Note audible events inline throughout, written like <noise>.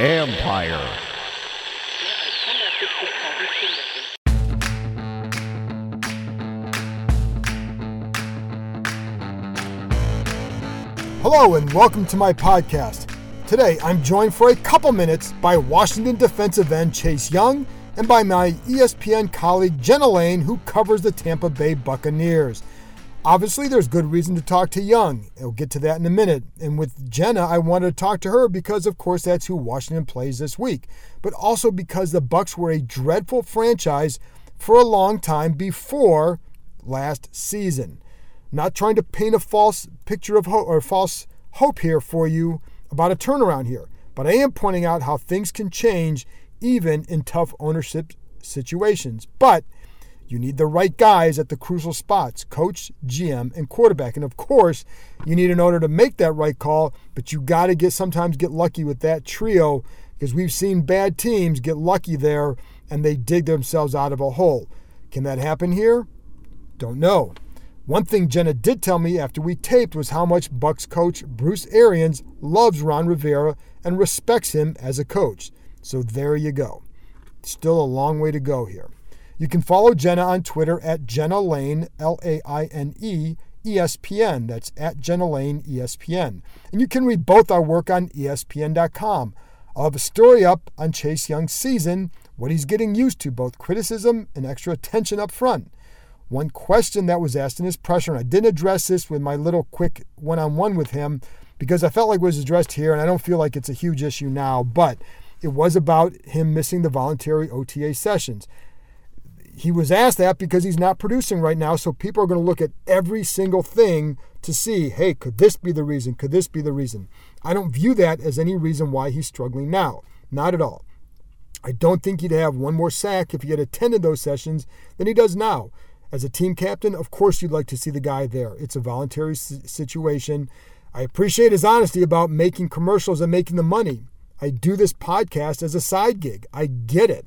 Empire. Hello and welcome to my podcast. Today I'm joined for a couple minutes by Washington defensive end Chase Young and by my ESPN colleague Jenna Laine, who covers the Tampa Bay Buccaneers. Obviously, there's good reason to talk to Young. We'll get to that in a minute. And with Jenna, I wanted to talk to her because, of course, that's who Washington plays this week, but also because the Bucks were a dreadful franchise for a long time before last season. Not trying to paint a false picture of hope or false hope here for you about a turnaround here, but I am pointing out how things can change even in tough ownership situations. But you need the right guys at the crucial spots coach, GM, and quarterback. And of course, you need in order to make that right call, but you got to get sometimes get lucky with that trio because we've seen bad teams get lucky there and they dig themselves out of a hole. Can that happen here? Don't know. One thing Jenna did tell me after we taped was how much Bucks coach Bruce Arians loves Ron Rivera and respects him as a coach. So there you go. Still a long way to go here. You can follow Jenna on Twitter at Jenna Laine, L A I N E, ESPN. That's at Jenna Laine, ESPN. And you can read both our work on ESPN.com. I'll have a story up on Chase Young's season, what he's getting used to, both criticism and extra attention up front. One question that was asked in his pressure, and I didn't address this with my little quick one on one with him because I felt like it was addressed here, and I don't feel like it's a huge issue now, but it was about him missing the voluntary OTA sessions. He was asked that because he's not producing right now, so people are going to look at every single thing to see hey, could this be the reason? Could this be the reason? I don't view that as any reason why he's struggling now. Not at all. I don't think he'd have one more sack if he had attended those sessions than he does now. As a team captain, of course, you'd like to see the guy there. It's a voluntary situation. I appreciate his honesty about making commercials and making the money. I do this podcast as a side gig. I get it.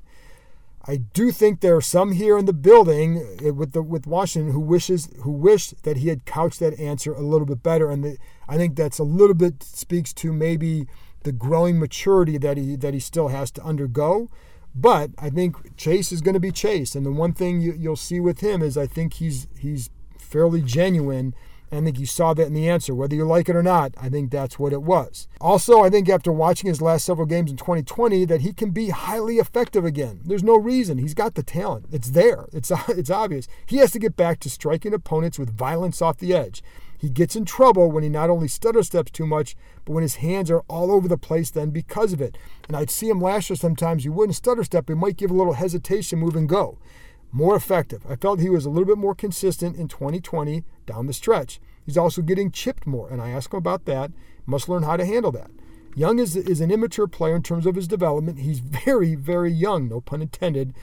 I do think there are some here in the building eh, with the with Washington who wishes who wish that he had couched that answer a little bit better, and the, I think that's a little bit speaks to maybe the growing maturity that he that he still has to undergo. But I think Chase is going to be Chase, and the one thing you, you'll see with him is I think he's he's fairly genuine. I think you saw that in the answer. Whether you like it or not, I think that's what it was. Also, I think after watching his last several games in 2020, that he can be highly effective again. There's no reason. He's got the talent. It's there. It's <laughs> it's obvious. He has to get back to striking opponents with violence off the edge. He gets in trouble when he not only stutter steps too much, but when his hands are all over the place then because of it. And I'd see him last year sometimes, he wouldn't stutter step, he might give a little hesitation, move and go. More effective. I felt he was a little bit more consistent in 2020 down the stretch. He's also getting chipped more, and I asked him about that. Must learn how to handle that. Young is, is an immature player in terms of his development. He's <laughs> very, very young, no pun intended.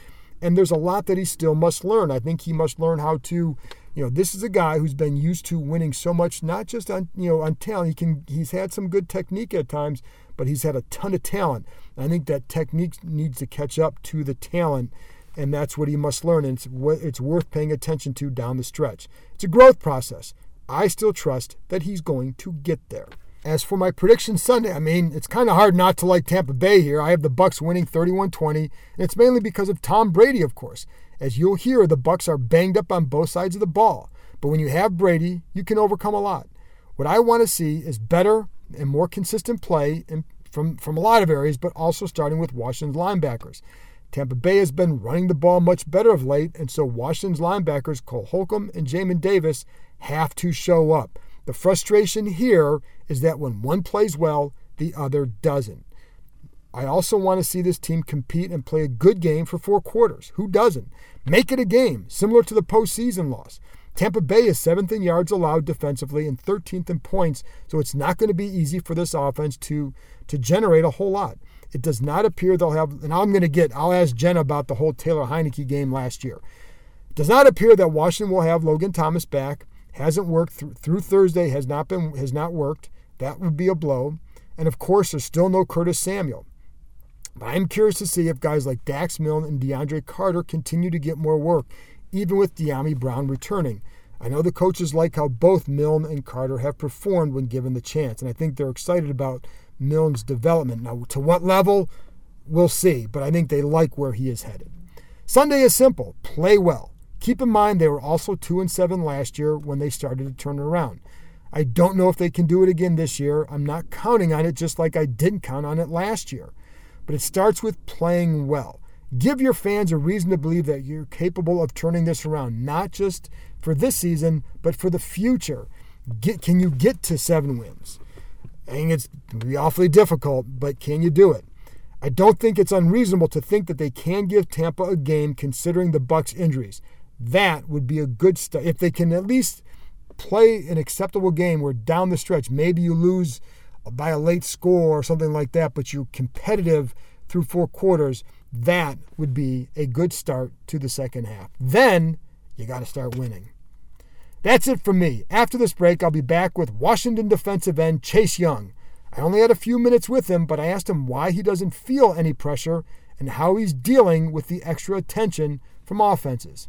And there's a lot that he still must learn. I think he must learn how to you know, this is a guy who's been used to winning so much, not just on you know on talent. He can he's had some good technique at times, but he's had a ton of talent. I think that technique needs to catch up to the talent, and that's what he must learn. And it's it's worth paying attention to down the stretch. It's a growth process. I still trust that he's going to get there. As for my prediction Sunday, I mean, it's kind of hard not to like Tampa Bay here. I have the Bucks winning 31-20, and it's mainly because of Tom Brady, of course. As you'll hear, the Bucks are banged up on both sides of the ball. But when you have Brady, you can overcome a lot. What I want to see is better and more consistent play from, from a lot of areas, but also starting with Washington's linebackers. Tampa Bay has been running the ball much better of late, and so Washington's linebackers, Cole Holcomb and Jamin Davis, have to show up. The frustration here is that when one plays well, the other doesn't. I also want to see this team compete and play a good game for four quarters. Who doesn't? Make it a game, similar to the postseason loss. Tampa Bay is seventh in yards allowed defensively and 13th in points, so it's not going to be easy for this offense to to generate a whole lot. It does not appear they'll have, and I'm going to get, I'll ask Jen about the whole Taylor Heinicke game last year. It does not appear that Washington will have Logan Thomas back. Hasn't worked through, through Thursday. Has not been has not worked. That would be a blow. And of course, there's still no Curtis Samuel. But I'm curious to see if guys like Dax Milne and DeAndre Carter continue to get more work, even with Dyami Brown returning. I know the coaches like how both Milne and Carter have performed when given the chance, and I think they're excited about Milne's development. Now, to what level, we'll see, but I think they like where he is headed. Sunday is simple play well. Keep in mind they were also 2 and 7 last year when they started to turn it around. I don't know if they can do it again this year. I'm not counting on it just like I didn't count on it last year. But it starts with playing well. Give your fans a reason to believe that you're capable of turning this around, not just for this season, but for the future. Get, can you get to seven wins? I think it's be awfully difficult, but can you do it? I don't think it's unreasonable to think that they can give Tampa a game considering the Bucks' injuries. That would be a good start if they can at least play an acceptable game where down the stretch maybe you lose by a late score or something like that, but you're competitive through four quarters. That would be a good start to the second half. Then you got to start winning. That's it from me. After this break, I'll be back with Washington defensive end Chase Young. I only had a few minutes with him, but I asked him why he doesn't feel any pressure and how he's dealing with the extra attention from offenses.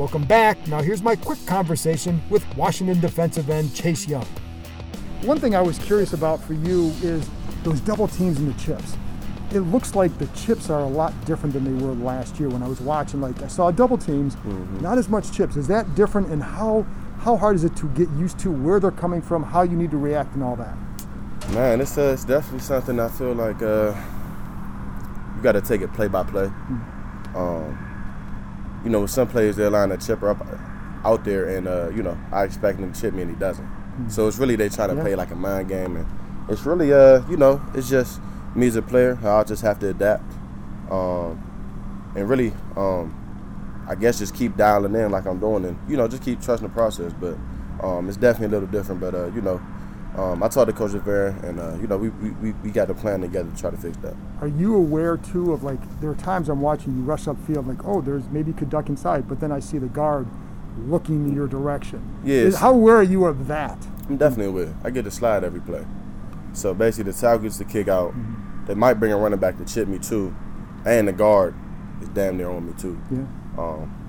Welcome back. Now, here's my quick conversation with Washington defensive end Chase Young. One thing I was curious about for you is those double teams and the chips. It looks like the chips are a lot different than they were last year when I was watching. Like I saw double teams, mm-hmm. not as much chips. Is that different? And how how hard is it to get used to where they're coming from, how you need to react, and all that? Man, it's uh, it's definitely something I feel like uh, you got to take it play by play. Mm-hmm. Um, you know, with some players they'll line a chipper up out there, and uh, you know, I expect him to chip me, and he doesn't. Mm-hmm. So it's really they try to yeah. play like a mind game, and it's really uh, you know, it's just me as a player. I'll just have to adapt, um, and really, um, I guess just keep dialing in like I'm doing, and you know, just keep trusting the process. But um, it's definitely a little different. But uh, you know, um, I talked to Coach Rivera, and uh, you know, we, we, we got a plan together to try to fix that. Are you aware too of like there are times I'm watching you rush upfield, like oh, there's maybe you could duck inside, but then I see the guard looking in your direction. Yes. How aware are you of that? I'm definitely aware. I get to slide every play. So basically, the tackle gets the kick out. Mm-hmm. They might bring a running back to chip me too, and the guard is damn near on me too. Yeah. Um,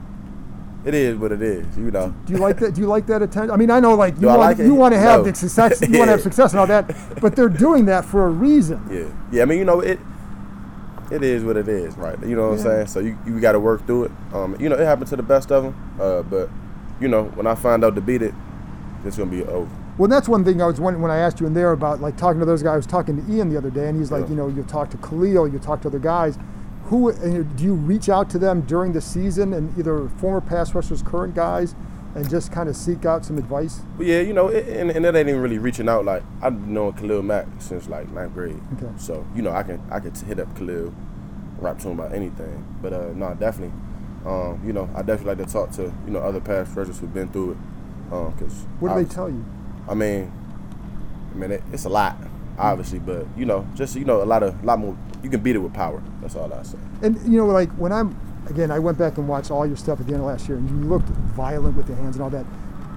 it is what it is, you know. Do you like that? Do you like that attention? I mean, I know like you want like you want to have no. the success, you <laughs> yeah. want to have success and all that, but they're doing that for a reason. Yeah, yeah. I mean, you know, it it is what it is, right? You know what yeah. I'm saying? So you you got to work through it. Um, you know, it happened to the best of them, uh, but you know, when I find out to beat it, it's gonna be over. Well, that's one thing I was wondering when I asked you in there about like talking to those guys. I was talking to Ian the other day, and he's like, yeah. you know, you talk to Khalil, you talk to other guys who do you reach out to them during the season and either former pass rushers, current guys, and just kind of seek out some advice? Yeah, you know, it, and, and that ain't even really reaching out. Like I've known Khalil Mack since like ninth grade, okay. so you know I can I could hit up Khalil, rap to him about anything. But uh, no, definitely, um, you know, I definitely like to talk to you know other pass rushers who've been through it. Um, what do they tell you? I mean, I mean it, it's a lot obviously, but you know, just you know, a lot of, a lot more. You can beat it with power. That's all I say. And you know, like when I'm, again, I went back and watched all your stuff at the end of last year, and you looked violent with your hands and all that.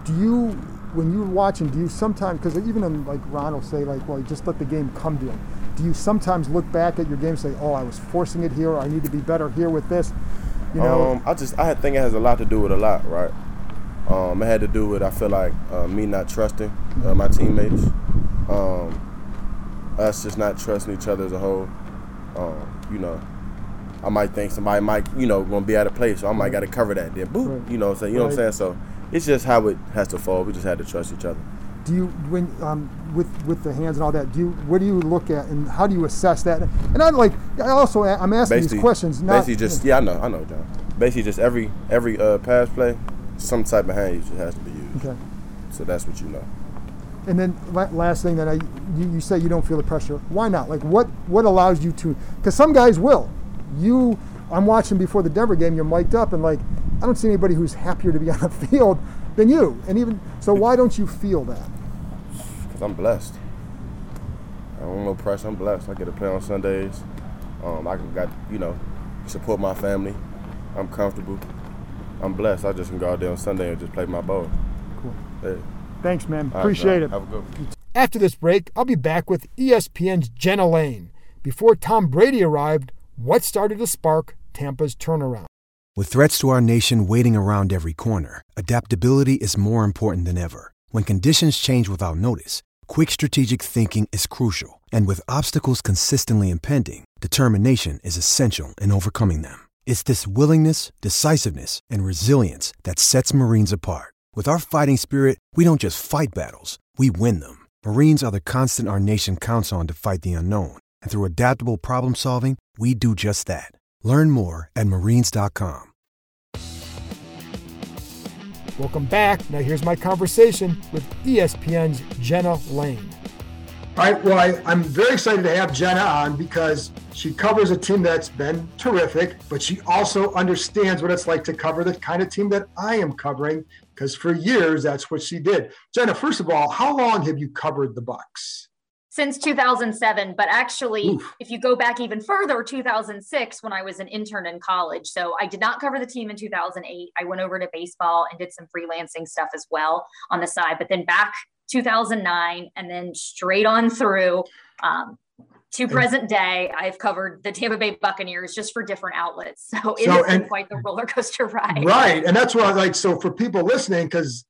Do you, when you're watching, do you sometimes, because even in, like Ron will say, like, well, just let the game come to him. Do you sometimes look back at your game and say, oh, I was forcing it here, or I need to be better here with this? You know, um, I just, I think it has a lot to do with a lot, right? Um, it had to do with I feel like uh, me not trusting uh, my teammates. Um, us just not trusting each other as a whole. Um, you know, I might think somebody might, you know, gonna be out of place, so I might got to cover that. Then boom, Right. you know, what I'm saying, you know what I'm saying. So it's just how it has to fall. We just had to trust each other. Do you when um, with with the hands and all that? Do you what do you look at and how do you assess that? And I like I also I'm asking Basically, these questions. Not, basically just yeah, I know, I know, John. Basically, just every every uh, pass play, some type of hand usage has to be used. Okay. So that's what you know. And then last thing that I you, you say you don't feel the pressure. Why not? Like what what allows you to? Because some guys will. You I'm watching before the Denver game. You're mic'd up and like I don't see anybody who's happier to be <laughs> on the field than you. And even so, why don't you feel that? Cause I'm blessed. I don't know pressure. I'm blessed. I get to play on Sundays. Um, I can got you know support my family. I'm comfortable. I'm blessed. I just can go out there on Sunday and just play my ball. Cool. Yeah. Thanks, man. All right, Appreciate John. it. Have a good one. After this break, I'll be back with ESPN's Jenna Laine. Before Tom Brady arrived, what started to spark Tampa's turnaround? With threats to our nation waiting around every corner, adaptability is more important than ever. When conditions change without notice, quick strategic thinking is crucial. And with obstacles consistently impending, determination is essential in overcoming them. It's this willingness, decisiveness, and resilience that sets Marines apart. With our fighting spirit, we don't just fight battles, we win them. Marines are the constant our nation counts on to fight the unknown. And through adaptable problem solving, we do just that. Learn more at marines.com. Welcome back. Now, here's my conversation with ESPN's Jenna Laine. All right. Well, I, I'm very excited to have Jenna on because she covers a team that's been terrific, but she also understands what it's like to cover the kind of team that I am covering because for years that's what she did. Jenna, first of all, how long have you covered the Bucks? since 2007 but actually Oof. if you go back even further 2006 when i was an intern in college so i did not cover the team in 2008 i went over to baseball and did some freelancing stuff as well on the side but then back 2009 and then straight on through um, to present day i've covered the tampa bay buccaneers just for different outlets <laughs> so it So, has been quite the roller coaster ride Right. And that's I like. So for people listening, because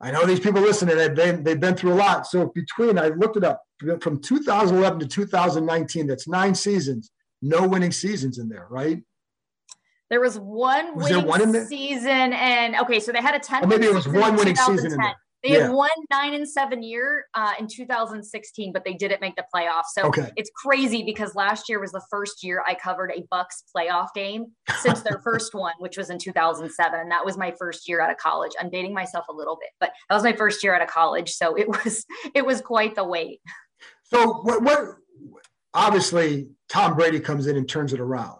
I know these people listening, they've been, they've been through a lot. So between, I looked it up from 2011 to 2019, that's nine seasons, no winning seasons in there, right? There was one Was winning one season, and okay, so they had a ten. Or maybe it was one winning season in there. They Yeah. had one nine and seven year uh, in 2016, but they didn't make the playoffs. So Okay. it's crazy because last year was the first year I covered a Bucks playoff game since their <laughs> first one, which was in 2007, and that was my first year out of college. I'm dating myself a little bit, but that was my first year out of college, so it was <laughs> it was quite the wait. So what, what obviously Tom Brady comes in and turns it around.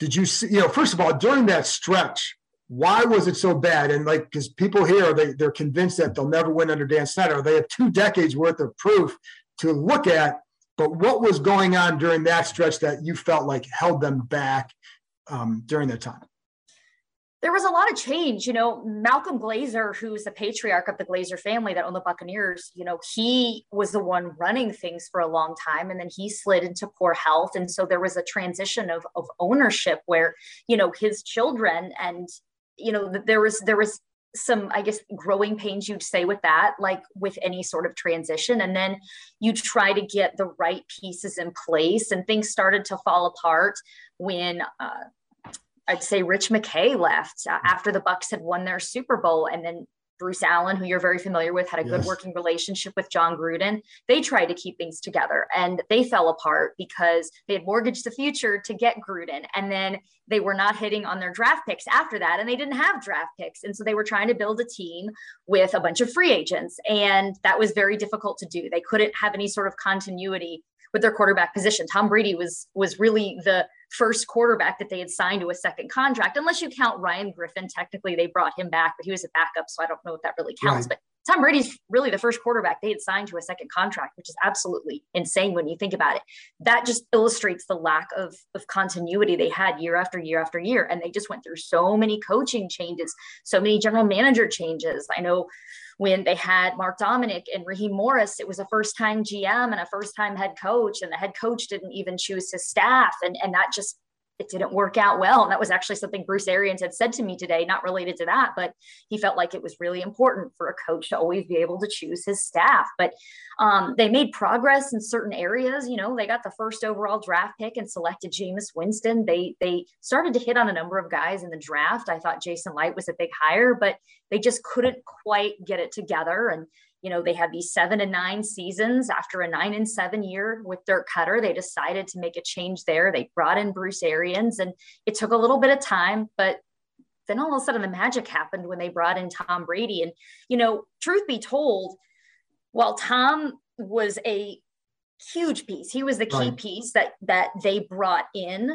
Did you see, you know, first of all, during that stretch, why was it so bad? And like, because people here, they, they're convinced that they'll never win under Dan Snyder. They have two decades worth of proof to look at. But what was going on during that stretch that you felt like held them back um, during that time? there was a lot of change. You know, Malcolm Glazer, who's the patriarch of the Glazer family that owned the Buccaneers, you know, he was the one running things for a long time and then he slid into poor health. And so there was a transition of, of ownership where, you know, his children and, you know, there was, there was, some i guess growing pains you'd say with that like with any sort of transition. And then you try to get the right pieces in place and things started to fall apart when uh, I'd say Rich McKay left uh, after the Bucks had won their Super Bowl, and then Bruce Allen, who you're very familiar with, had a good Yes. working relationship with Jon Gruden. They tried to keep things together, and they fell apart because they had mortgaged the future to get Gruden, and then they were not hitting on their draft picks after that, and they didn't have draft picks, and so they were trying to build a team with a bunch of free agents, and that was very difficult to do. They couldn't have any sort of continuity with their quarterback position. Tom Brady was was really the first quarterback that they had signed to a second contract, unless you count Ryan Griffin. Technically, they brought him back, but he was a backup, so I don't know if that really counts. Right. But Tom Brady's really the first quarterback they had signed to a second contract, which is absolutely insane when you think about it. That just illustrates the lack of, of continuity they had year after year after year. And they just went through so many coaching changes, so many general manager changes. I know when they had Mark Dominik and Raheem Morris, it was a first time GM and a first time head coach, and the head coach didn't even choose his staff. And, and that just it didn't work out well. And that was actually something Bruce Arians had said to me today, not related to that, but he felt like it was really important for a coach to always be able to choose his staff. But um, they made progress in certain areas. You know, they got the first overall draft pick and selected Jameis Winston. They they started to hit on a number of guys in the draft. I thought Jason Licht was a big hire, but they just couldn't quite get it together. And you know, they had these seven and nine seasons after a nine and seven year with Dirk Koetter. They decided to make a change there. They brought in Bruce Arians, and it took a little bit of time, but then all of a sudden the magic happened when they brought in Tom Brady. And, you know, truth be told, while Tom was a huge piece, he was the key right. piece that that they brought in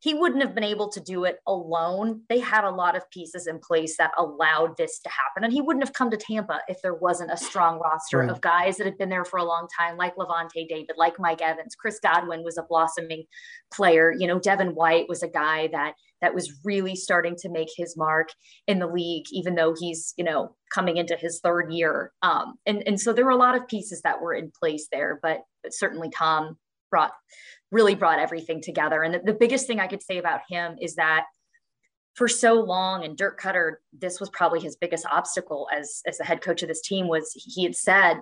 he wouldn't have been able to do it alone. They had a lot of pieces in place that allowed this to happen. And he wouldn't have come to Tampa if there wasn't a strong roster right. of guys that had been there for a long time, like Lavonte David, like Mike Evans. Chris Godwin was a blossoming player. You know, Devin White was a guy that that was really starting to make his mark in the league, even though he's, you know, coming into his third year. Um, and, and so there were a lot of pieces that were in place there, but, but certainly Tom brought really brought everything together. And the, the biggest thing I could say about him is that for so long, and Dirk Koetter, this was probably his biggest obstacle as, as the head coach of this team was he had said,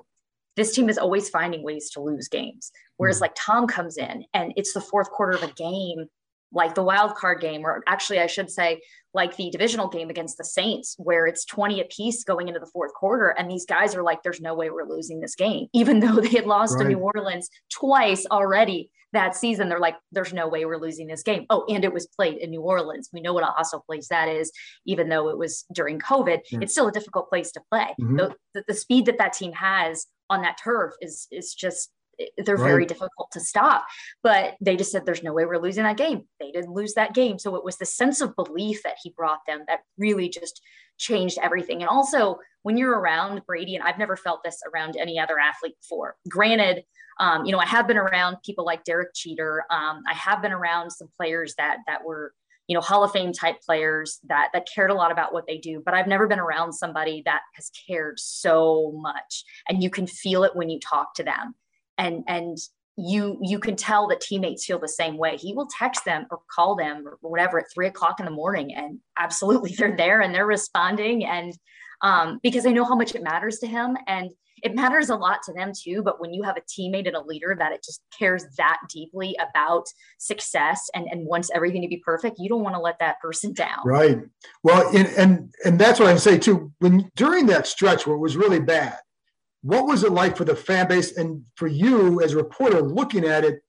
this team is always finding ways to lose games. Whereas mm-hmm. like Tom comes in and it's the fourth quarter of a game, like the wild card game, or actually I should say like the divisional game against the Saints, where it's 20 apiece going into the fourth quarter. And these guys are like, there's no way we're losing this game, <laughs> even though they had lost right. to New Orleans twice already that season, they're like, there's no way we're losing this game. Oh, and it was played in New Orleans. We know what a hostile place that is, even though it was during COVID. Yeah. It's still a difficult place to play. Mm-hmm. The, the, the, speed that that team has on that turf is is just they're right. very difficult to stop. But they just said there's no way we're losing that game. They didn't lose that game. So it was the sense of belief that he brought them that really just changed everything. And also when you're around Brady, and I've never felt this around any other athlete before. Granted, um, you know, I have been around people like Derek Jeter. Um, I have been around some players that that were, you know, Hall of Fame type players that that cared a lot about what they do. But I've never been around somebody that has cared so much, and you can feel it when you talk to them, and and you you can tell that teammates feel the same way. He will text them or call them or whatever at three o'clock in the morning, and absolutely <laughs> they're there and they're responding, and um, because I know how much it matters to him and it matters a lot to them too but when you have a teammate and a leader that it just cares that deeply about success and, and wants everything to be perfect you don't want to let that person down. Right. Well and and, and that's what i say too. When during that stretch where it was really bad what was it like for the fan base and for you as a reporter looking at it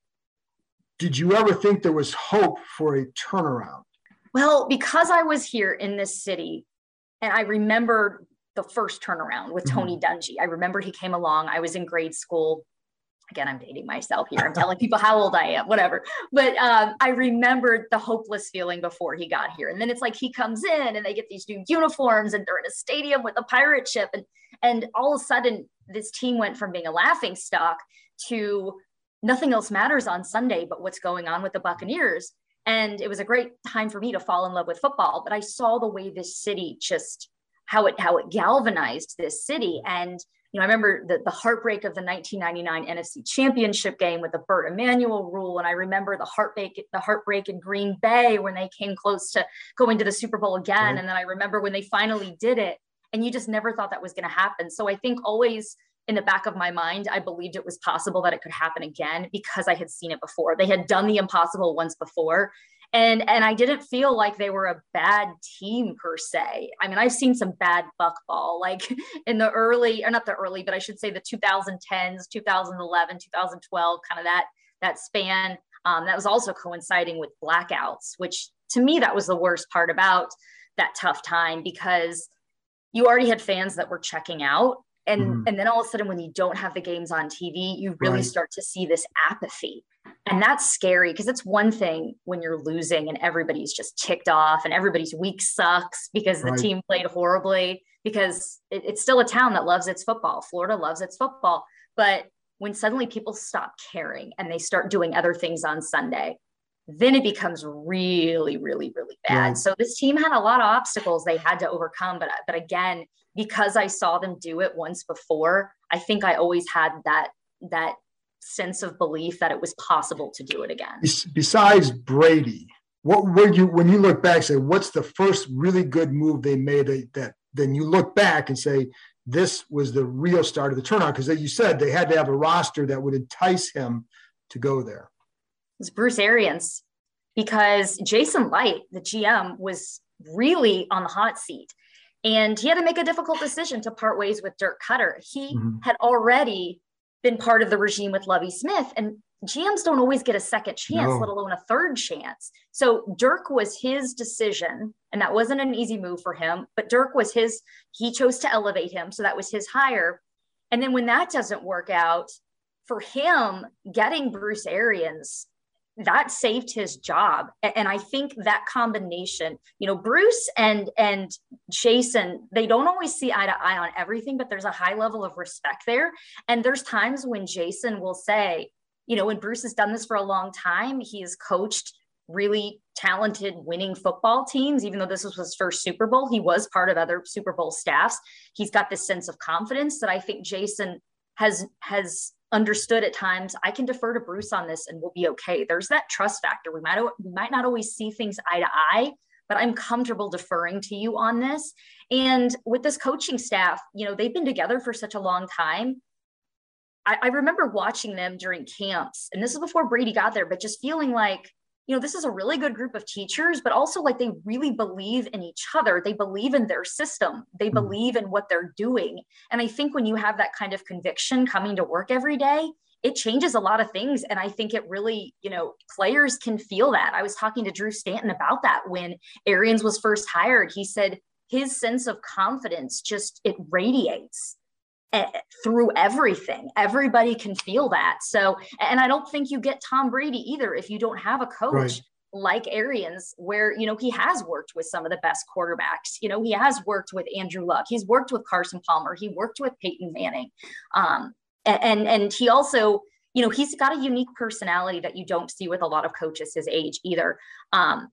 did you ever think there was hope for a turnaround well because i was here in this city and i remember the first turnaround with Tony mm-hmm. Dungy. I remember he came along. I was in grade school. Again, I'm dating myself here. I'm telling people how old I am, whatever. But um, I remembered the hopeless feeling before he got here. And then it's like he comes in and they get these new uniforms and they're in a stadium with a pirate ship. And, and all of a sudden, this team went from being a laughing stock to nothing else matters on Sunday but what's going on with the Buccaneers. And it was a great time for me to fall in love with football. But I saw the way this city just how it how it galvanized this city. And you know, I remember the, the heartbreak of the 1999 NFC Championship game with the Bert Emanuel rule, and I remember the heartbreak the heartbreak in Green Bay when they came close to going to the Super Bowl again. Right. And then I remember when they finally did it, and you just never thought that was going to happen. So I think always in the back of my mind, I believed it was possible that it could happen again because I had seen it before. They had done the impossible once before and and I didn't feel like they were a bad team per se. I mean, I've seen some bad buck ball like <laughs> in the early or not the early, but I should say the 2010s, 2011, 2012, kind of that that span. Um, that was also coinciding with blackouts, which to me that was the worst part about that tough time because you already had fans that were checking out and mm. and then all of a sudden when you don't have the games on tv you really right. start to see this apathy and that's scary because it's one thing when you're losing and everybody's just ticked off and everybody's week sucks because right. the team played horribly because it, it's still a town that loves its football. Florida loves its football. But when suddenly people stop caring and they start doing other things on sunday then it becomes really really really bad. So this team had a lot of obstacles they had to overcome. But but again because I saw them do it once before, I think I always had that that sense of belief that it was possible to do it again. Besides Brady, what would you when you look back say what's the first really good move they made that, that then you look back and say this was the real start of the turnout because you said they had to have a roster that would entice him to go there It was bruce arians because jason Licht, the gm was really on the hot seat and he had to make a difficult decision to part ways with dirk Koetter. he mm-hmm. had already been part of the regime with Lovie smith and GMs don't always get a second chance, no. let alone a third chance. So Dirk was his decision, and that wasn't an easy move for him, but Dirk was his, he chose to elevate him. So that was his hire. And then when that doesn't work out, for him, getting Bruce Arians, that saved his job. And I think that combination, you know, Bruce and and Jason, they don't always see eye to eye on everything, but there's a high level of respect there. And there's times when Jason will say, you know, when Bruce has done this for a long time, he has coached really talented winning football teams even though this was his first super bowl he was part of other super bowl staffs he's got this sense of confidence that i think jason has has understood at times i can defer to bruce on this and we'll be okay. There's that trust factor. We might we might not always see things eye to eye but i'm comfortable deferring to you on this. And with this coaching staff you know they've been together for such a long time. I, I remember watching them during camps, and this is before Brady got there, but just feeling like, you know, this is a really good group of teachers, but also like they really believe in each other. They believe in their system. They mm-hmm. believe in what they're doing. And I think when you have that kind of conviction coming to work every day, it changes a lot of things. And I think it really, you know, players can feel that. I was talking to Drew Stanton about that when Arians was first hired. He said his sense of confidence just it radiates through everything. Everybody can feel that. So, and I don't think you get Tom Brady either if you don't have a coach. Right. Like Arians, where you know he has worked with some of the best quarterbacks. You know he has worked with Andrew Luck. He's worked with Carson Palmer. He worked with Peyton Manning, um, and and he also you know he's got a unique personality that you don't see with a lot of coaches his age either. Um,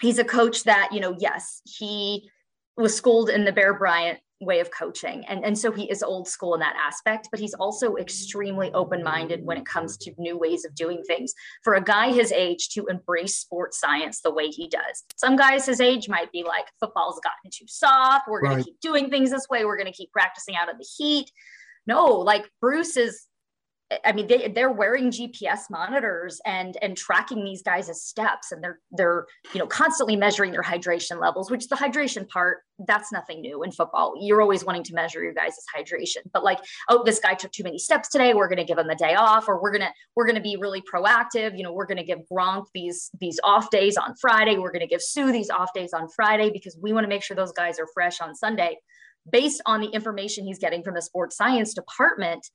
he's a coach that you know yes he was schooled in the Bear Bryant way of coaching. And, and so he is old school in that aspect, but he's also extremely open minded when it comes to new ways of doing things. For a guy his age to embrace sports science the way he does, some guys his age might be like, football's gotten too soft. We're going right. to keep doing things this way. We're going to keep practicing out of the heat. No, like Bruce is I mean, they they're wearing GPS monitors and and tracking these guys' as steps, and they're they're you know constantly measuring their hydration levels. Which the hydration part, that's nothing new in football. You're always wanting to measure your guys' hydration, but like, oh, this guy took too many steps today. We're going to give him the day off, or we're gonna we're gonna be really proactive. You know, we're going to give Gronk these these off days on Friday. We're going to give Suh these off days on Friday because we want to make sure those guys are fresh on Sunday, based on the information he's getting from the sports science department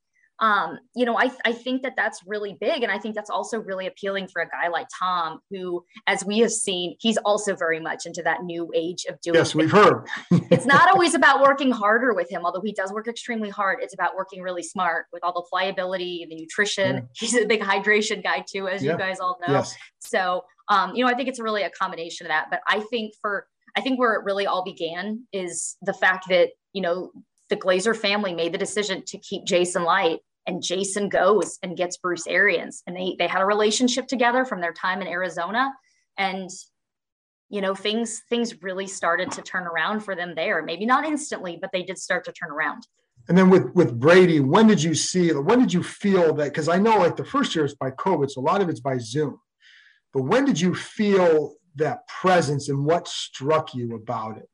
um, you know, I, I think that that's really big. And I think that's also really appealing for a guy like Tom, who, as we have seen, he's also very much into that new age of doing. Yes, things. we've heard. <laughs> it's not always about working harder with him, although he does work extremely hard. It's about working really smart with all the pliability, and the nutrition. Yeah. He's a big hydration guy too, as yeah. you guys all know. Yes. So, um, you know, I think it's really a combination of that. But I think for, I think where it really all began is the fact that, you know, the Glazer family made the decision to keep Jason Licht and Jason goes and gets Bruce Arians and they they had a relationship together from their time in Arizona and you know things things really started to turn around for them there maybe not instantly but they did start to turn around and then with with Brady when did you see when did you feel that cuz I know like the first year is by covid so a lot of it's by zoom but when did you feel that presence and what struck you about it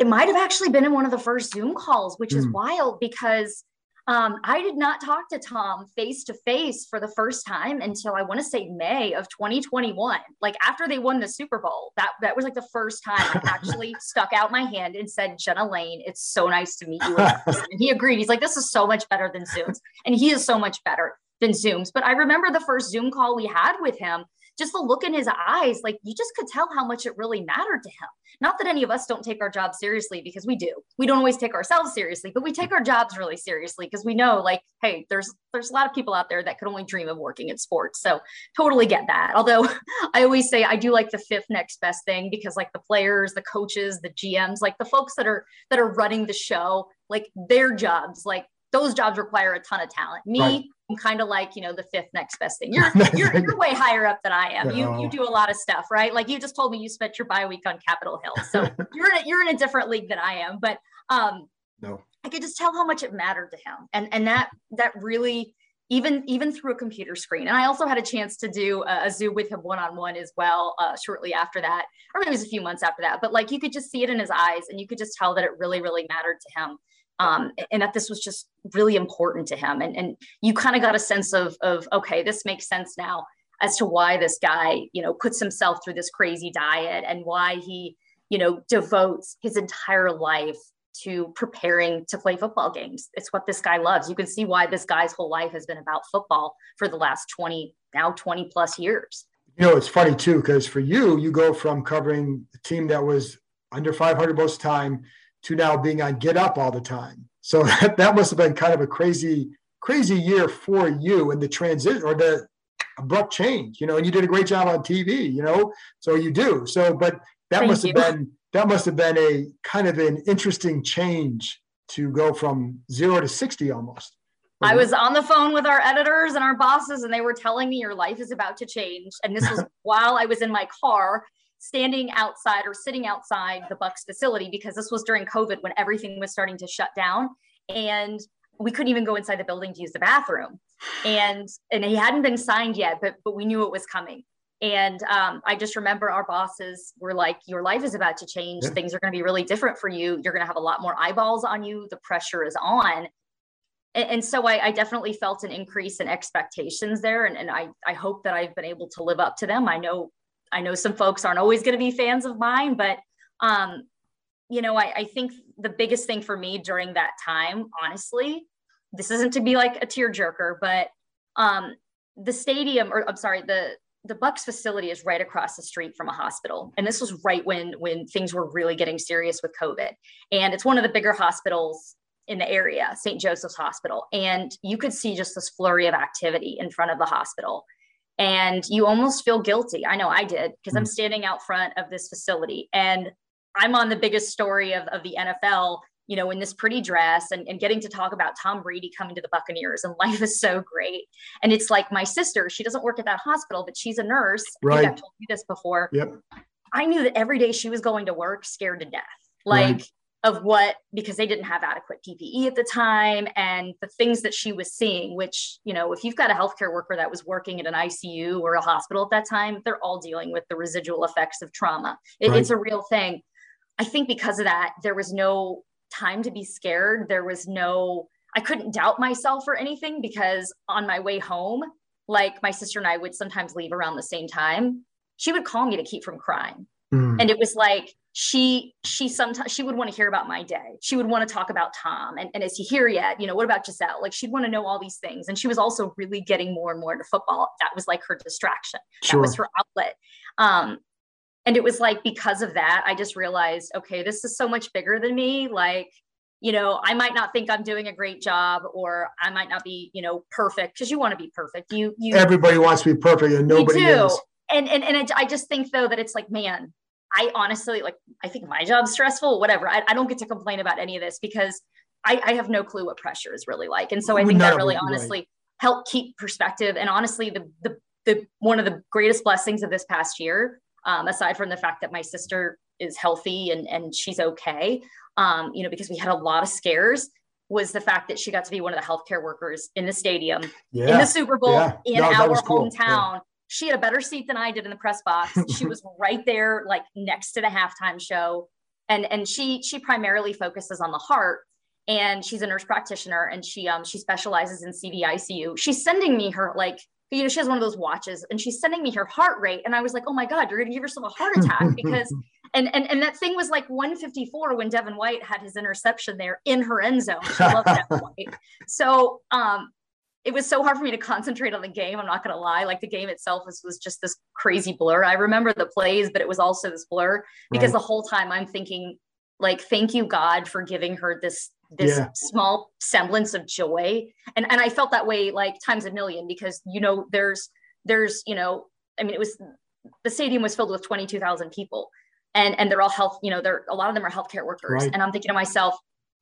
it might have actually been in one of the first zoom calls which mm. is hmm. wild because um, I did not talk to Tom face to face for the first time until I want to say May of 2021. Like after they won the Super Bowl, that that was like the first time I actually <laughs> stuck out my hand and said, "Jenna Laine, it's so nice to meet you." and he agreed. He's like, "This is so much better than Zooms," and he is so much better than Zooms. But I remember the first Zoom call we had with him just the look in his eyes, like you just could tell how much it really mattered to him. Not that any of us don't take our jobs seriously because we do. We don't always take ourselves seriously, but we take our jobs really seriously because we know like, hey, there's there's a lot of people out there that could only dream of working in sports. So totally get that. Although <laughs> I always say I do like the fifth next best thing because like the players, the coaches, the GMs, like the folks that are that are running the show, like their jobs, like those jobs require a ton of talent. Me, right I'm kind of like, you know, the fifth next best thing. You're, <laughs> you're, you're way higher up than I am. No. You, you do a lot of stuff, right? Like you just told me you spent your bye week on Capitol Hill. So <laughs> you're in a, you're in a different league than I am, but, um, no, I could just tell how much it mattered to him. And, and that, that really, even even through a computer screen. And I also had a chance to do a, a Zoom with him one on one as well uh, shortly after that, or maybe it was a few months after that. But like you could just see it in his eyes, and you could just tell that it really really mattered to him, um, and that this was just really important to him. And and you kind of got a sense of of okay, this makes sense now as to why this guy you know puts himself through this crazy diet and why he you know devotes his entire life to preparing to play football games. It's what this guy loves. You can see why this guy's whole life has been about football for the last 20, now 20 plus years. You know, it's funny too, because for you, you go from covering a team that was under 500 most time to now being on Get Up all the time. So <laughs> that, that must have been kind of a crazy, crazy year for you and the transition or the abrupt change, you know, and you did a great job on TV, you know, so you do. So, but that Thank must you. have been that must have been a kind of an interesting change to go from zero to 60 almost. I was on the phone with our editors and our bosses, and they were telling me your life is about to change. And this was <laughs> while I was in my car, standing outside or sitting outside the Bucks facility because this was during COVID when everything was starting to shut down, and we couldn't even go inside the building to use the bathroom. And and he hadn't been signed yet, but but we knew it was coming. And um, I just remember our bosses were like, Your life is about to change. Yeah. Things are going to be really different for you. You're going to have a lot more eyeballs on you. The pressure is on. And, and so I, I, definitely felt an increase in expectations there. And, and I, I hope that I've been able to live up to them. I know, I know some folks aren't always going to be fans of mine, but um, you know, I, I think the biggest thing for me during that time, honestly, this isn't to be like a tearjerker, but um, the stadium, or I'm sorry, the the Bucks facility is right across the street from a hospital, and this was right when when things were really getting serious with COVID. And it's one of the bigger hospitals in the area, St. Joseph's Hospital, and you could see just this flurry of activity in front of the hospital, and you almost feel guilty. I know I did because mm-hmm. I'm mm. standing out front of this facility, and I'm on the biggest story of, of the NFL you know, in this pretty dress and, and getting to talk about Tom Brady coming to the Buccaneers and <laughs> life is so great. And it's like my sister, she doesn't work at that hospital, but she's a nurse. Right. I have told you this before. Yep. I knew that every day she was going to work scared to death. Like right. Of what because they didn't have adequate PPE at the time and the things that she was seeing, which, you know, if you've got a healthcare worker that was working at an ICU or a hospital at that time, they're all dealing with the residual effects of trauma. It, right. It's a real thing. I think because of that, there was no time to be scared. There was no, I couldn't doubt myself or anything because on my way home, like my sister and I would sometimes leave around the same time. She would call me to keep from crying. Mm. And it was like, she she sometimes she would want to hear about my day. She would want to talk about tom. And, and is he here yet? You know what about Gisele? Like she'd want to know all these things. And she was also really getting more and more into football. That was like her distraction. Sure. that was her outlet. Um and it was like because of that i just realized okay this is so much bigger than me. Like you know i might not think i'm doing a great job or i might not be you know perfect because you want to be perfect. You you everybody wants to be perfect and nobody is. And and, and it, i just think though that it's like man i honestly like i think my job's stressful whatever i, I don't get to complain about any of this because I, I have no clue what pressure is really like and so i think that really honestly right. helped keep perspective and honestly the the the one of the greatest blessings of this past year um, aside from the fact that my sister is healthy and, and she's okay, um, you know, because we had a lot of scares was the fact that she got to be one of the healthcare workers in the stadium, yeah. in the Super Bowl, yeah. in no, our cool. hometown. Yeah. She had a better seat than I did in the press box. she was <laughs> right there, like next to the halftime show. And, and she she primarily focuses on the heart and she's a nurse practitioner and she um she specializes in CVICU. She's sending me her like you know, she has one of those watches and she's sending me her heart rate. And I was like, oh my God, you're going to give yourself a heart attack because, <laughs> and, and, and that thing was like 154 when Devin White had his interception there in her end zone. She loved <laughs> Devin White. So, um, it was so hard for me to concentrate on the game. I'm not going to lie. Like the game itself was, was just this crazy blur. I remember the plays, but it was also this blur because right. the whole time I'm thinking like, thank you God for giving her this this yeah. small semblance of joy and and i felt that way like times a million because you know there's there's you know i mean it was the stadium was filled with 22,000 people and and they're all health you know they're a lot of them are healthcare workers right. and i'm thinking to myself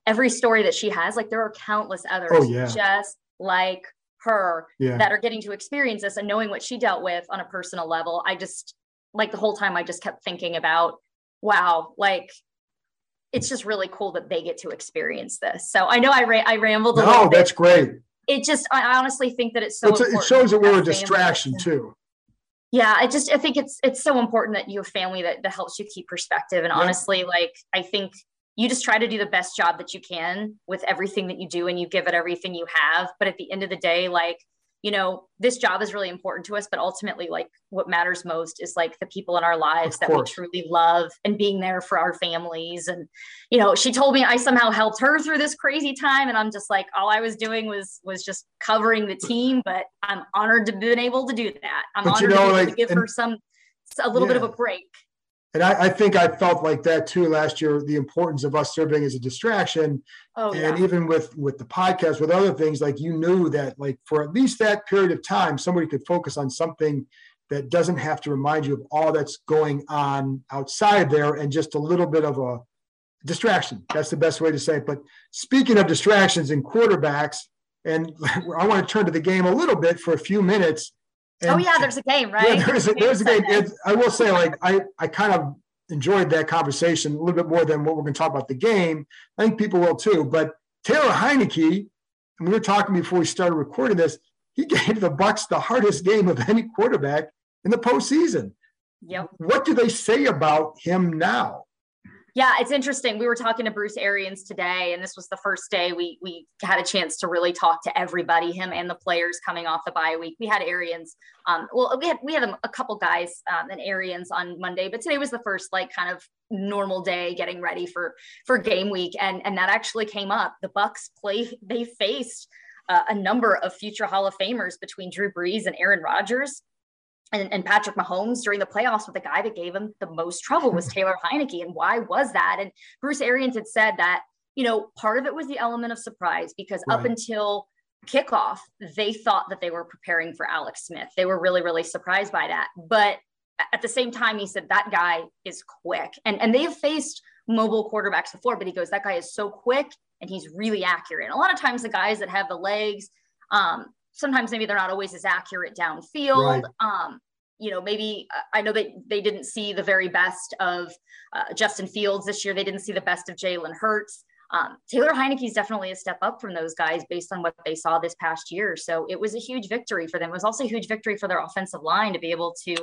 every story that she has like there are countless others oh, yeah. just like her yeah. that are getting to experience this and knowing what she dealt with on a personal level. I just like the whole time I just kept thinking about, wow, like it's just really cool that they get to experience this. So I know I ra- I rambled a no, little. No, that's great. It just I honestly think that it's so. It's, it shows that we're a distraction too. Yeah, I just I think it's it's so important that you have family that that helps you keep perspective. And yeah. honestly, like I think you just try to do the best job that you can with everything that you do, and you give it everything you have. But at the end of the day, like you know, this job is really important to us, but ultimately, like what matters most is like the people in our lives that we truly love and being there for our families. And, you know, she told me I somehow helped her through this crazy time. And I'm just like, all I was doing was, was just covering the team, but I'm honored to been able to do that. I'm but honored you know, to, like, to give and, her some, a little yeah. bit of a break. And I, I, think I felt like that too last year, the importance of us serving as a distraction. Oh, and yeah. even with with the podcast, with other things, like you knew that like for at least that period of time, somebody could focus on something that doesn't have to remind you of all that's going on outside there and just a little bit of a distraction. That's the best way to say it. But speaking of distractions and quarterbacks, and <laughs> I want to turn to the game a little bit for a few minutes. Oh, and, oh yeah, there's a game, right? Yeah, there's a, there's a game. I will say, like I, I kind of enjoyed that conversation a little bit more than what we're going to talk about the game. I think people will too. But Taylor Heinicke, and we were talking before we started recording this, he <laughs> gave the Bucs the hardest game of any quarterback in the postseason. Yep. What do they say about him now? Yeah, it's interesting. We were talking to Bruce Arians today, and this was the first day we we had a chance to really talk to everybody, him and the players coming off the bye week. We had Arians. Um, well, we had we had a, couple guys um, and Arians on Monday, but today was the first like kind of normal day getting ready for for game week, and and that actually came up. The Bucs play they faced uh, a number of future Hall of Famers between Drew Brees and Aaron Rodgers and, and, Patrick Mahomes during the playoffs, but the guy that gave him the most trouble was <laughs> Taylor Heinicke. And why was that? And Bruce Arians had said that, you know, part of it was the element of surprise because right. up until kickoff, they thought that they were preparing for Alex Smith. They were really, really surprised by that. But at the same time, he said that guy is quick. And, and they have faced mobile quarterbacks before, but he goes, that guy is so quick and he's really accurate. And a lot of times the guys that have the legs, um, sometimes maybe they're not always as accurate downfield. Right. Um, you know, maybe uh, I know that they didn't see the very best of uh, Justin Fields this year. They didn't see the best of Jalen Hurts. Um, Taylor Heinicke is definitely a step up from those guys based on what they saw this past year. So it was a huge victory for them. It was also a huge victory for their offensive line to be able to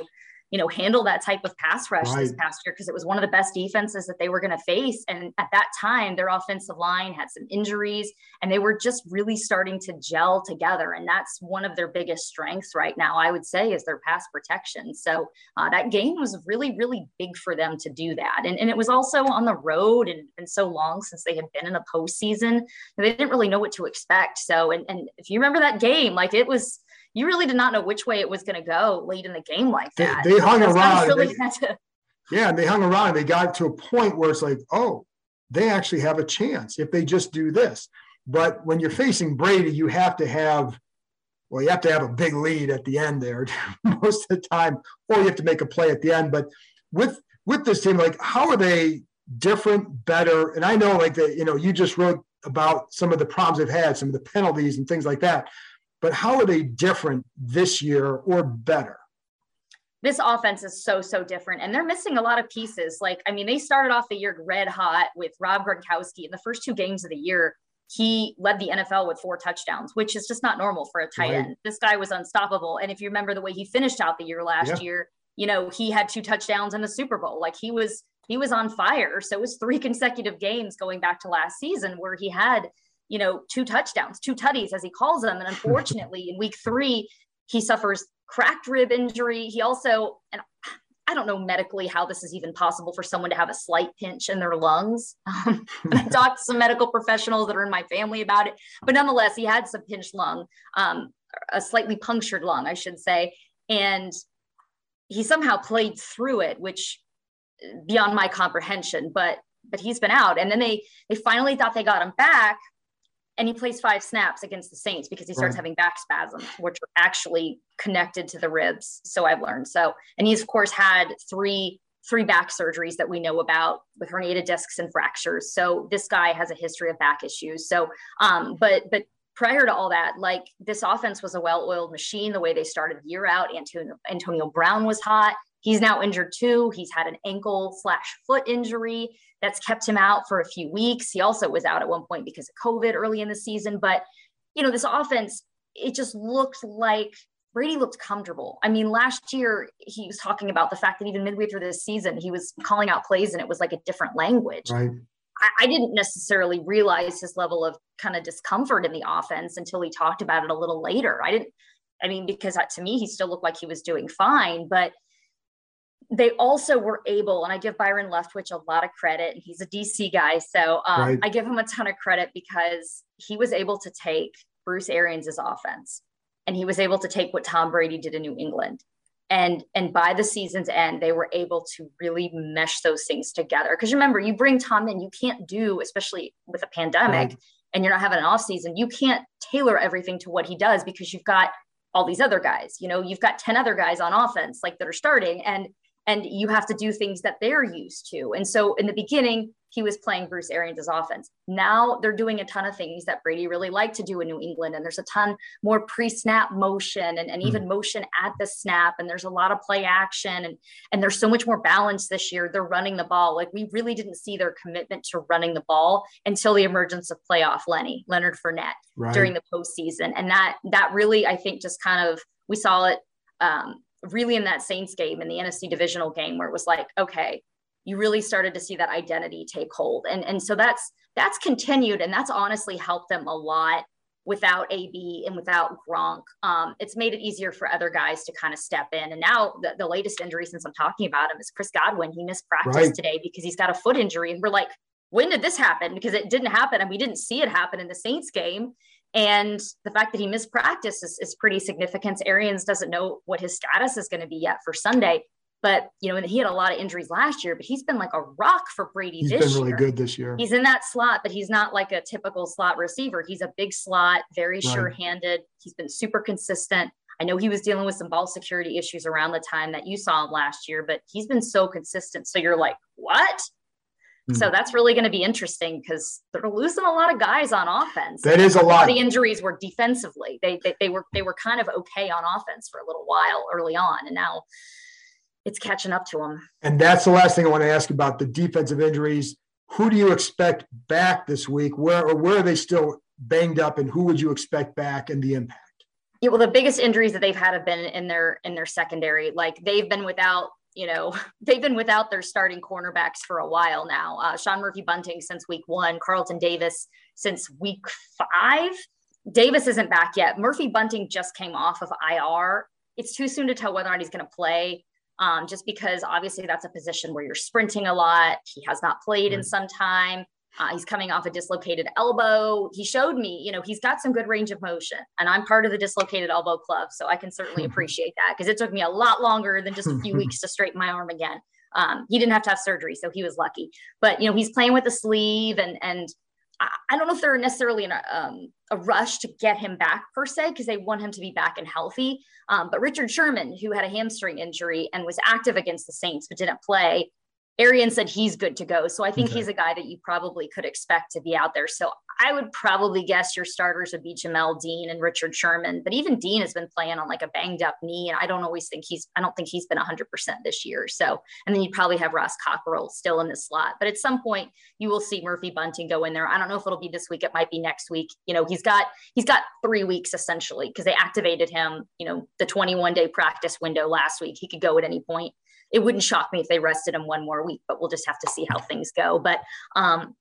you know, handle that type of pass rush right. this past year because it was one of the best defenses that they were going to face. And at that time, their offensive line had some injuries and they were just really starting to gel together. And that's one of their biggest strengths right now, I would say, is their pass protection. So uh, that game was really, really big for them to do that. And, and it was also on the road and been so long since they had been in the postseason. They didn't really know what to expect. So, and, and if you remember that game, like it was, you really did not know which way it was going to go late in the game like that. They, they hung around. Really they, to... <laughs> Yeah, and they hung around. They got to a point where it's like, oh, they actually have a chance if they just do this. But when you're facing Brady, you have to have, well, you have to have a big lead at the end there <laughs> most of the time, or you have to make a play at the end. But with with this team, like, how are they different, better? And I know, like, the you know, you just wrote about some of the problems they've had, some of the penalties and things like that but how are they different this year or better? This offense is so, so different. And they're missing a lot of pieces. Like, I mean, they started off the year red hot with Rob Gronkowski. In the first two games of the year, he led the NFL with four touchdowns, which is just not normal for a tight right. end. This guy was unstoppable. And if you remember the way he finished out the year last yeah. year, you know, he had two touchdowns in the Super Bowl. Like he was he was on fire. So it was three <laughs> consecutive games going back to last season where he had you know, two touchdowns, two tutties, as he calls them. And <laughs> unfortunately, in week three, he suffers cracked rib injury. He also, and I don't know medically how this is even possible for someone to have a slight pinch in their lungs. Um, <laughs> I talked to some medical professionals that are in my family about it, but nonetheless, he had some pinched lung, um, a slightly punctured lung, I should say, and he somehow played through it, which beyond my comprehension. But but he's been out, and then they they finally thought they got him back, and he plays five snaps against the Saints because he starts right. having back spasms, which are actually connected to the ribs. So I've learned. So, and he's of course had three three back surgeries that we know about with herniated discs and fractures. So this guy has a history of back issues. So, um, but but prior to all that, like this offense was a well-oiled machine. The way they started year out, Antonio, Antonio Brown was hot. He's now injured too. He's had an ankle slash foot injury that's kept him out for a few weeks. He also was out at one point because of COVID early in the season. But you know, this offense, it just looked like Brady looked comfortable. I mean, last year he was talking about the fact that even midway through this season, he was calling out plays and it was like a different language. Right. I, I didn't necessarily realize his level of kind of discomfort in the offense until he talked about it a little later. I didn't, I mean, because to me, he still looked like he was doing fine, but they also were able, and I give Byron Leftwich a lot of credit, and he's a DC guy. So um, right. I give him a ton of credit because he was able to take Bruce Arians' offense and he was able to take what Tom Brady did in New England. And, and by the season's end, they were able to really mesh those things together. Because remember, you bring Tom in, you can't do, especially with a pandemic, right. and you're not having an off season, you can't tailor everything to what he does because you've got all these other guys. You know, you've got 10 other guys on offense, like that are starting, and and you have to do things that they're used to. And so in the beginning, he was playing Bruce Arians' offense. Now they're doing a ton of things that Brady really liked to do in New England. And there's a ton more pre-snap motion and, and even mm. motion at the snap. And there's a lot of play action and, and there's so much more balance this year. They're running the ball. Like we really didn't see their commitment to running the ball until the emergence of playoff Lenny, Leonard Fournette right. during the postseason. And that that really, I think, just kind of we saw it um, really in that Saints game in the NFC divisional game where it was like, okay, you really started to see that identity take hold. And, and so that's that's continued and that's honestly helped them a lot without AB and without Gronk. Um, it's made it easier for other guys to kind of step in. And now the, the latest injury since I'm talking about him is Chris Godwin. He missed practice right. today because he's got a foot injury. And we're like, when did this happen? Because it didn't happen and we didn't see it happen in the Saints game. And the fact that he missed practice is, is pretty significant. Arians doesn't know what his status is going to be yet for Sunday. But you know, he had a lot of injuries last year, but he's been like a rock for Brady he's this been really year. good this year. He's in that slot, but he's not like a typical slot receiver. He's a big slot, very right. sure-handed. He's been super consistent. I know he was dealing with some ball security issues around the time that you saw him last year, but he's been so consistent. So you're like, what? So hmm. that's really going to be interesting because they're losing a lot of guys on offense. That is a lot. The injuries were defensively. They, they they were they were kind of okay on offense for a little while early on, and now it's catching up to them. And that's the last thing I want to ask about the defensive injuries. Who do you expect back this week? Where or where are they still banged up, and who would you expect back and the impact? Yeah, well, the biggest injuries that they've had have been in their in their secondary. Like they've been without you know, <laughs> they've been without their starting cornerbacks for a while now. Uh, Sean Murphy Bunting since week one, Carlton Davis since week five. Davis isn't back yet. Murphy Bunting just came off of IR. It's too soon to tell whether or not he's going to play, um, just because obviously that's a position where you're sprinting a lot. He has not played in some time. Uh, he's coming off a dislocated elbow. He showed me, you know, he's got some good range of motion, and I'm part of the dislocated elbow club, so I can certainly <laughs> appreciate that because it took me a lot longer than just a few <laughs> weeks to straighten my arm again. Um, he didn't have to have surgery, so he was lucky. But you know, he's playing with the sleeve, and and I, I don't know if they're necessarily in a, um, a rush to get him back per se because they want him to be back and healthy. Um, but Richard Sherman, who had a hamstring injury and was active against the Saints but didn't play, Arian said he's good to go. So I think okay. he's a guy that you probably could expect to be out there. So I would probably guess your starters would be Jamel Dean and Richard Sherman. But even Dean has been playing on like a banged up knee. And I don't always think he's, I don't think he's been 100% this year. So, and then you probably have Ross Cockrell still in the slot. But at some point, you will see Murphy Bunting go in there. I don't know if it'll be this week. It might be next week. You know, he's got, he's got three weeks essentially because they activated him, you know, the 21 day practice window last week. He could go at any point it wouldn't shock me if they rested him one more week, but we'll just have to see how things go. But um,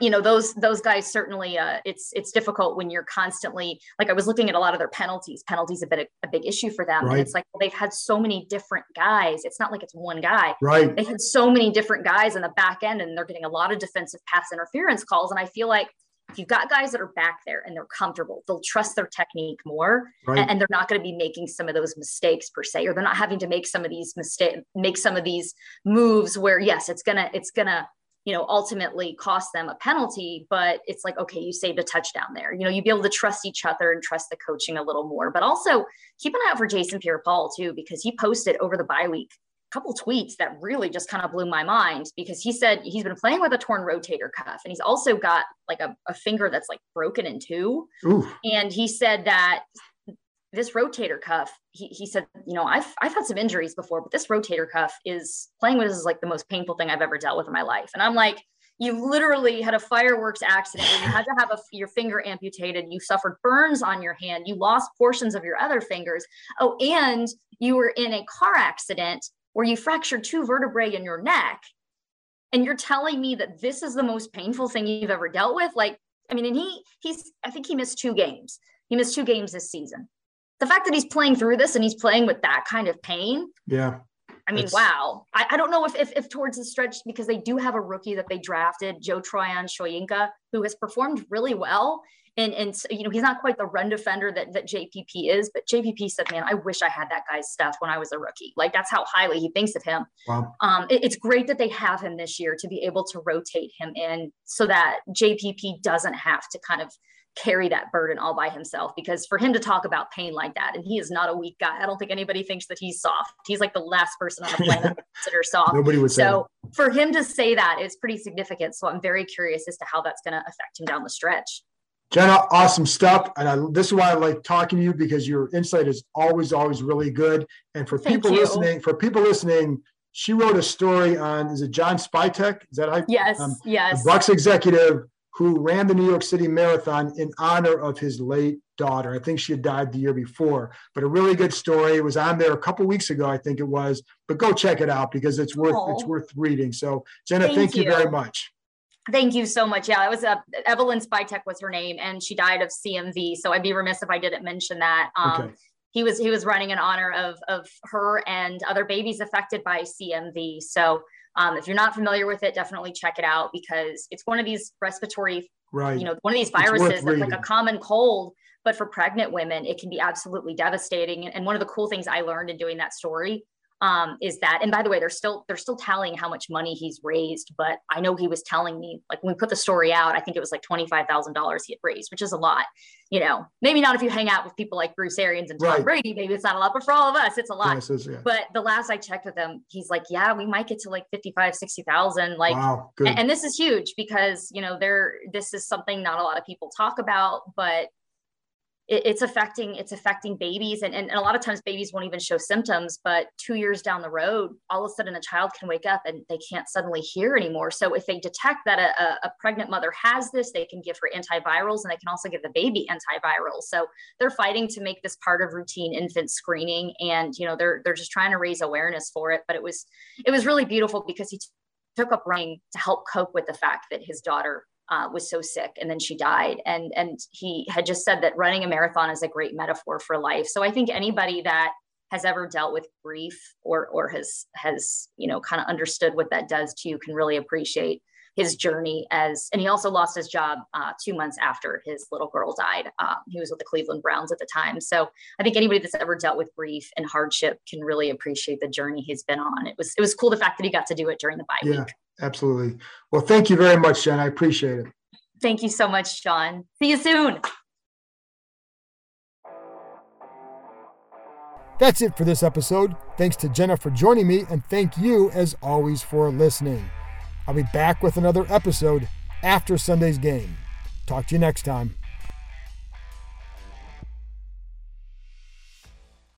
you know those those guys certainly uh, it's it's difficult when you're constantly like i was looking at a lot of their penalties. Penalties have been a, a big issue for them. Right. and it's like well, they've had so many different guys. It's not like it's one guy. Right. They had so many different guys in the back end and they're getting a lot of defensive pass interference calls. And i feel like if you've got guys that are back there and they're comfortable, they'll trust their technique more, right. and, they're not going to be making some of those mistakes per se, or they're not having to make some of these mistakes, make some of these moves where yes, it's gonna, it's gonna, you know, ultimately cost them a penalty, but it's like okay, you saved a touchdown there. You know, you'd be able to trust each other and trust the coaching a little more, but also keep an eye out for Jason Pierre-Paul too, because he posted over the bye week couple tweets that really just kind of blew my mind because he said he's been playing with a torn rotator cuff and he's also got like a, a finger that's like broken in two. Ooh. And he said that this rotator cuff, he, he said, you know, I've, I've had some injuries before, but this rotator cuff is playing with this is like the most painful thing I've ever dealt with in my life. And I'm like, you literally had a fireworks accident you had to have a, your finger amputated. You suffered burns on your hand. You lost portions of your other fingers. Oh, and you were in a car accident where you fractured two vertebrae in your neck. And you're telling me that this is the most painful thing you've ever dealt with? Like, I mean, and he, he's, I think he missed two games. He missed two games this season. The fact that he's playing through this and he's playing with that kind of pain. Yeah. I mean, wow. I, I, don't know if, if, if towards the stretch because they do have a rookie that they drafted, Joe Tryon Shoyinka, who has performed really well. And and you know he's not quite the run defender that that JPP is, but JPP said, "Man, I wish I had that guy's stuff when I was a rookie." Like that's how highly he thinks of him. Wow. Um, it, it's great that they have him this year to be able to rotate him in so that JPP doesn't have to kind of carry that burden all by himself because for him to talk about pain like that and he is not a weak guy i don't think anybody thinks that he's soft he's like the last person on the planet <laughs> consider soft nobody would say so that. for him to say that is pretty significant so i'm very curious as to how that's going to affect him down the stretch jenna awesome stuff and I, this is why i like talking to you because your insight is always always really good and for Thank people you. listening for people listening she wrote a story on is it john spytek is that how yes um, yes bucs executive who ran the New York City Marathon in honor of his late daughter. I think she had died the year before, but a really good story. It was on there a couple weeks ago, I think it was. But go check it out because it's worth Aww. it's worth reading. So Jenna, thank, thank you. you. very much. Thank you so much. Yeah, it was uh, Evelyn Spytek was her name, and she died of CMV. So I'd be remiss if I didn't mention that. Um, okay. He was he was running in honor of of her and other babies affected by CMV. So um, if you're not familiar with it, definitely check it out because it's one of these respiratory, right. you know, one of these viruses that's like a common cold, but for pregnant women, it can be absolutely devastating. And one of the cool things I learned in doing that story um, is that and by the way they're still they're still tallying how much money he's raised but i know he was telling me like when we put the story out i think it was like $25000 he had raised which is a lot you know maybe not if you hang out with people like bruce arians and tom right. brady maybe it's not a lot but for all of us it's a lot yes, is, yeah. but the last i checked with him he's like yeah we might get to like 55 60000 like wow, and, and this is huge because you know there this is something not a lot of people talk about but it, it's affecting it's affecting babies and, and, and a lot of times babies won't even show symptoms but two years down the road all of a sudden a child can wake up and they can't suddenly hear anymore. So if they detect that a, a pregnant mother has this they can give her antivirals and they can also give the baby antivirals. So they're fighting to make this part of routine infant screening and you know they're they're just trying to raise awareness for it but it was it was really beautiful because he t- took up running to help cope with the fact that his daughter uh, was so sick and then she died. And and he had just said that running a marathon is a great metaphor for life. So i think anybody that has ever dealt with grief or or has has you know kind of understood what that does to you can really appreciate his journey as and he also lost his job uh, two months after his little girl died. Uh, he was with the cleveland browns at the time. So i think anybody that's ever dealt with grief and hardship can really appreciate the journey he's been on. It was it was cool the fact that he got to do it during the bye yeah. week Absolutely. Well, thank you very much, Jen. I appreciate it. Thank you so much, Sean. See you soon. That's it for this episode. Thanks to Jenna for joining me, and thank you, as always, for listening. I'll be back with another episode after Sunday's game. Talk to you next time.